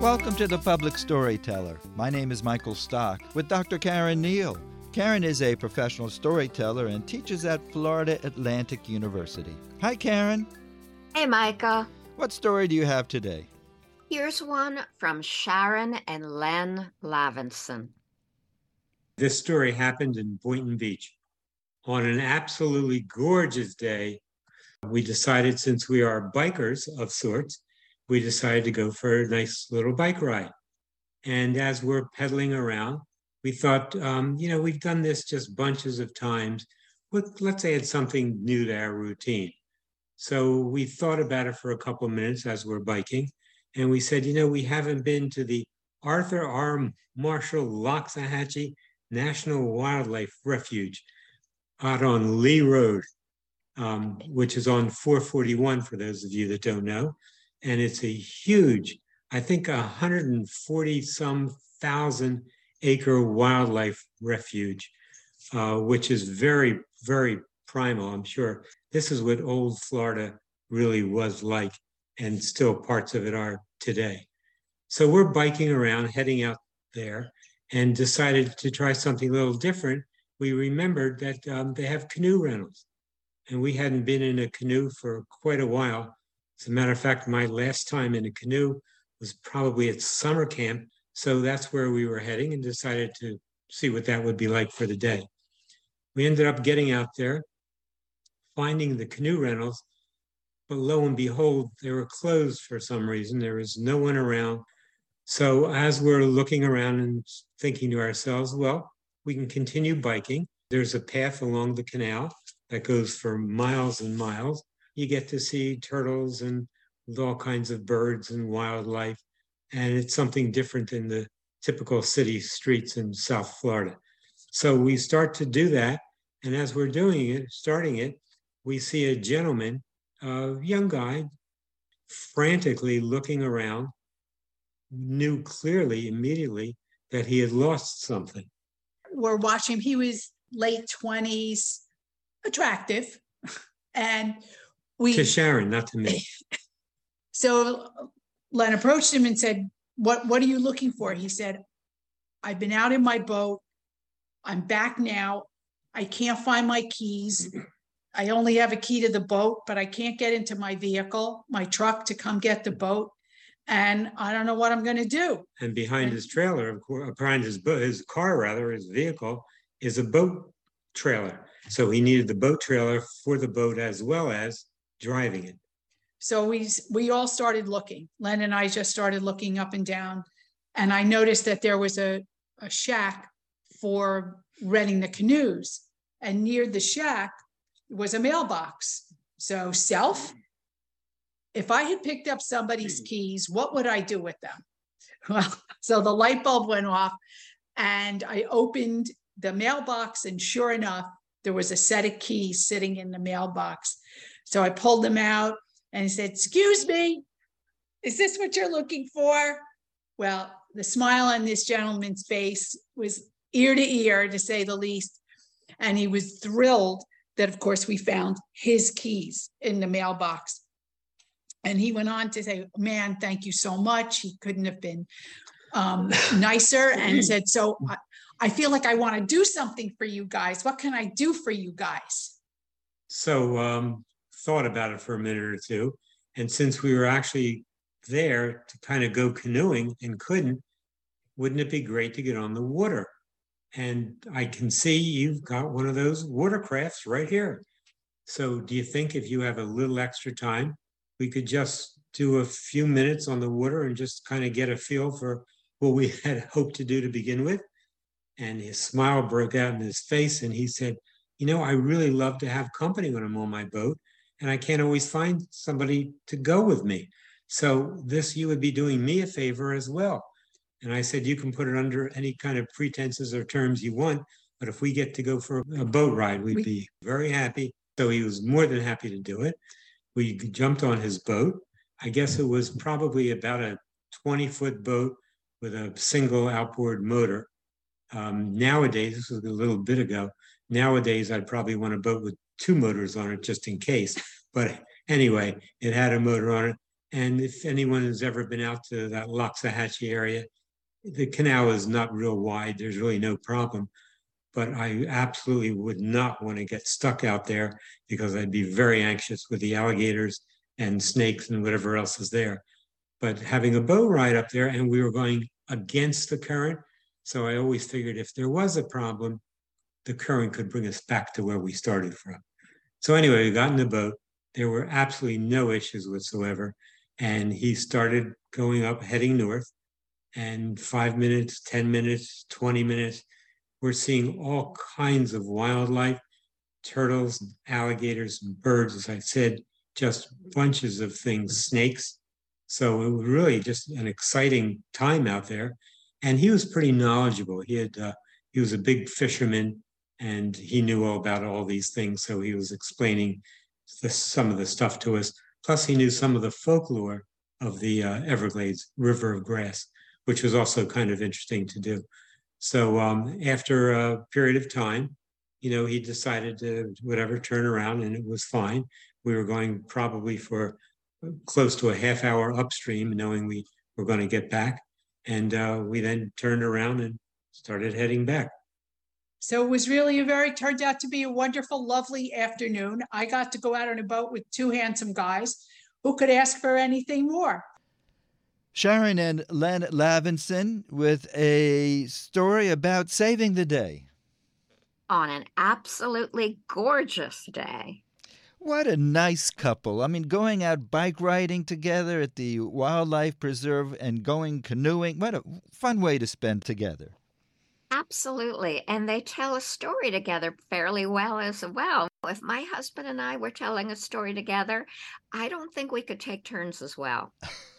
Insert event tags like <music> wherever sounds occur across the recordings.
Welcome to the Public Storyteller. My name is Michael Stock with Dr. Caren Neile. Caren is a professional storyteller and teaches at Florida Atlantic University. Hi, Caren. Hey, Micah. What story do you have today? Here's one from Sharon and Len Lavinson. This story happened in Boynton Beach. On an absolutely gorgeous day, we decided, since we are bikers of sorts, we decided to go for a nice little bike ride. And as we're pedaling around, we thought, um, you know, we've done this just bunches of times. Let, let's add something new to our routine. So we thought about it for a couple of minutes as we're biking. And we said, you know, we haven't been to the Arthur R. Marshall Loxahatchee National Wildlife Refuge out on Lee Road, um, which is on 441 for those of you that don't know and it's a huge, I think, 140 some thousand acre wildlife refuge, uh, which is very, very primal. I'm sure this is what old Florida really was like, and still parts of it are today. So we're biking around, heading out there, and decided to try something a little different. We remembered that um, they have canoe rentals, and we hadn't been in a canoe for quite a while. As a matter of fact, my last time in a canoe was probably at summer camp. So that's where we were heading and decided to see what that would be like for the day. We ended up getting out there, finding the canoe rentals, but lo and behold, they were closed for some reason. There was no one around. So as we're looking around and thinking to ourselves, well, we can continue biking. There's a path along the canal that goes for miles and miles you get to see turtles and all kinds of birds and wildlife. And it's something different than the typical city streets in South Florida. So we start to do that. And as we're doing it, starting it, we see a gentleman, a young guy, frantically looking around, knew clearly immediately that he had lost something. We're watching him. He was late 20s, attractive. <laughs> And we to Sharon, not to me. <laughs> so Len approached him and said, "What what are you looking for?" He said, "I've been out in my boat. I'm back now. I can't find my keys. I only have a key to the boat, but I can't get into my vehicle, my truck to come get the boat." And I don't know what I'm going to do. And behind and, his trailer, of course, behind his his car rather, his vehicle is a boat trailer. So he needed the boat trailer for the boat as well as driving it. So we we all started looking. Len and I just started looking up and down, and I noticed that there was a, a shack for renting the canoes, and near the shack was a mailbox. So self, if I had picked up somebody's hmm. keys, what would I do with them? <laughs> Well, so the light bulb went off, and I opened the mailbox, and sure enough, there was a set of keys sitting in the mailbox. So I pulled them out and he said, Excuse me, is this what you're looking for? Well, the smile on this gentleman's face was ear to ear, to say the least. And he was thrilled that, of course, we found his keys in the mailbox. And he went on to say, Man, thank you so much. He couldn't have been um, nicer and said, So <clears throat> I, feel like I want to do something for you guys. What can I do for you guys? So um, thought about it for a minute or two. And since we were actually there to kind of go canoeing and couldn't, wouldn't it be great to get on the water? And I can see you've got one of those watercrafts right here. So, do you think if you have a little extra time, we could just do a few minutes on the water and just kind of get a feel for what we <laughs> had hoped to do to begin with? And his smile broke out in his face, and he said, You know, I really love to have company when I'm on my boat and I can't always find somebody to go with me. So this you would be doing me a favor as well. And I said, you can put it under any kind of pretenses or terms you want, but if we get to go for a boat ride, we'd be very happy. So he was more than happy to do it. We jumped on his boat. I guess it was probably about a 20 foot boat with a single outboard motor. Um, nowadays, this was a little bit ago. Nowadays, I'd probably want a boat with two motors on it just in case. But anyway, it had a motor on it. And if anyone has ever been out to that Loxahatchee area, the canal is not real wide. There's really no problem. But I absolutely would not want to get stuck out there because I'd be very anxious with the alligators and snakes and whatever else is there. But having a boat ride up there, and we were going against the current. So I always figured if there was a problem, the current could bring us back to where we started from. So anyway, we got in the boat. There were absolutely no issues whatsoever. And he started going up, heading north. And five minutes, 10 minutes, 20 minutes, we're seeing all kinds of wildlife turtles, alligators, and birds, as I said, just bunches of things, snakes. So it was really just an exciting time out there. And he was pretty knowledgeable. He had uh, he was a big fisherman and he knew all about all these things. So he was explaining the, some of the stuff to us. Plus, he knew some of the folklore of the uh, Everglades River of Grass, which was also kind of interesting to do. So um, after a period of time, you know, he decided to whatever turn around, and it was fine. We were going probably for close to a half hour upstream, knowing we were going to get back, and uh, we then turned around and started heading back. So it was really a very, turned out to be a wonderful, lovely afternoon. I got to go out on a boat with two handsome guys who could ask for anything more. Sharon and Len Lavinson with a story about saving the day. On an absolutely gorgeous day. What a nice couple. I mean, going out bike riding together at the wildlife preserve and going canoeing. What a fun way to spend together. Absolutely. And they tell a story together fairly well as well. If my husband and I were telling a story together, I don't think we could take turns as well. <laughs>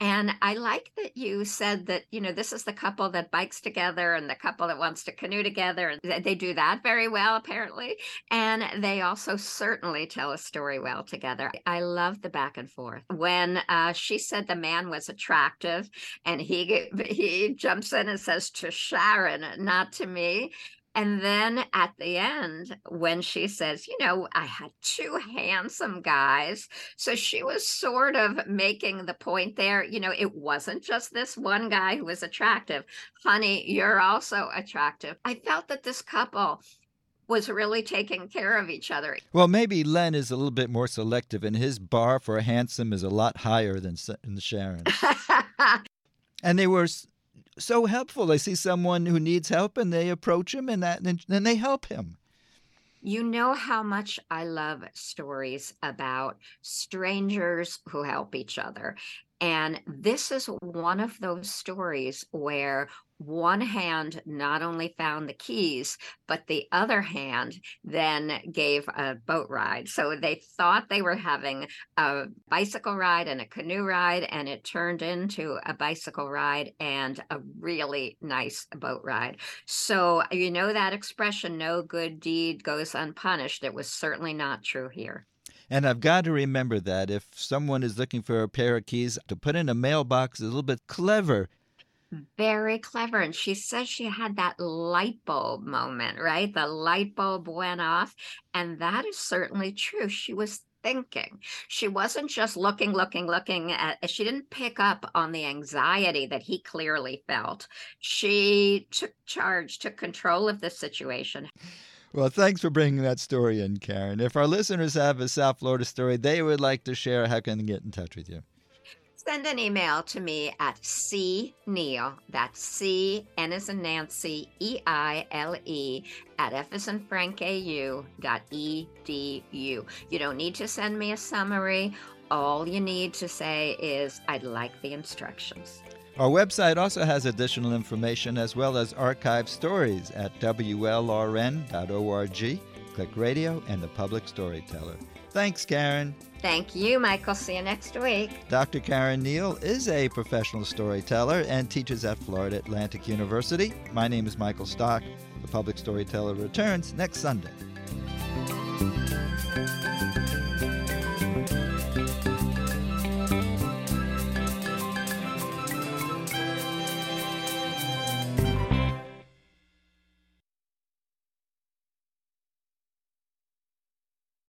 And I like that you said that, you know, this is the couple that bikes together and the couple that wants to canoe together. And they do that very well, apparently. And they also certainly tell a story well together. I love the back and forth. When uh, she said the man was attractive and he, he jumps in and says to Sharon, not to me. And then at the end, when she says, you know, I had two handsome guys. So she was sort of making the point there, you know, it wasn't just this one guy who was attractive. Honey, you're also attractive. I felt that this couple was really taking care of each other. Well, maybe Len is a little bit more selective, and his bar for handsome is a lot higher than Sharon. <laughs> and they were so helpful. They see someone who needs help and they approach him and that and then they help him. You know how much I love stories about strangers who help each other. And this is one of those stories where one hand not only found the keys, but the other hand then gave a boat ride. So they thought they were having a bicycle ride and a canoe ride, and it turned into a bicycle ride and a really nice boat ride. So, you know, that expression, no good deed goes unpunished. It was certainly not true here. And I've got to remember that if someone is looking for a pair of keys, to put in a mailbox is a little bit clever very clever. And she says she had that light bulb moment, right? The light bulb went off. And that is certainly true. She was thinking. She wasn't just looking, looking, looking at, she didn't pick up on the anxiety that he clearly felt. She took charge, took control of the situation. Well, thanks for bringing that story in, Caren. If our listeners have a South Florida story they would like to share, how can they get in touch with you? send an email to me at C Neil, that's C N as in Nancy, E I L E, at F as in Frank AU dot edu. You don't need to send me a summary. All you need to say is, I'd like the instructions. Our website also has additional information as well as archive stories at WLRN.org. Click Radio and the Public Storyteller. Thanks, Caren. Thank you, Michael. See you next week. Dr. Caren Neile is a professional storyteller and teaches at Florida Atlantic University. My name is Michael Stock. The Public Storyteller returns next Sunday.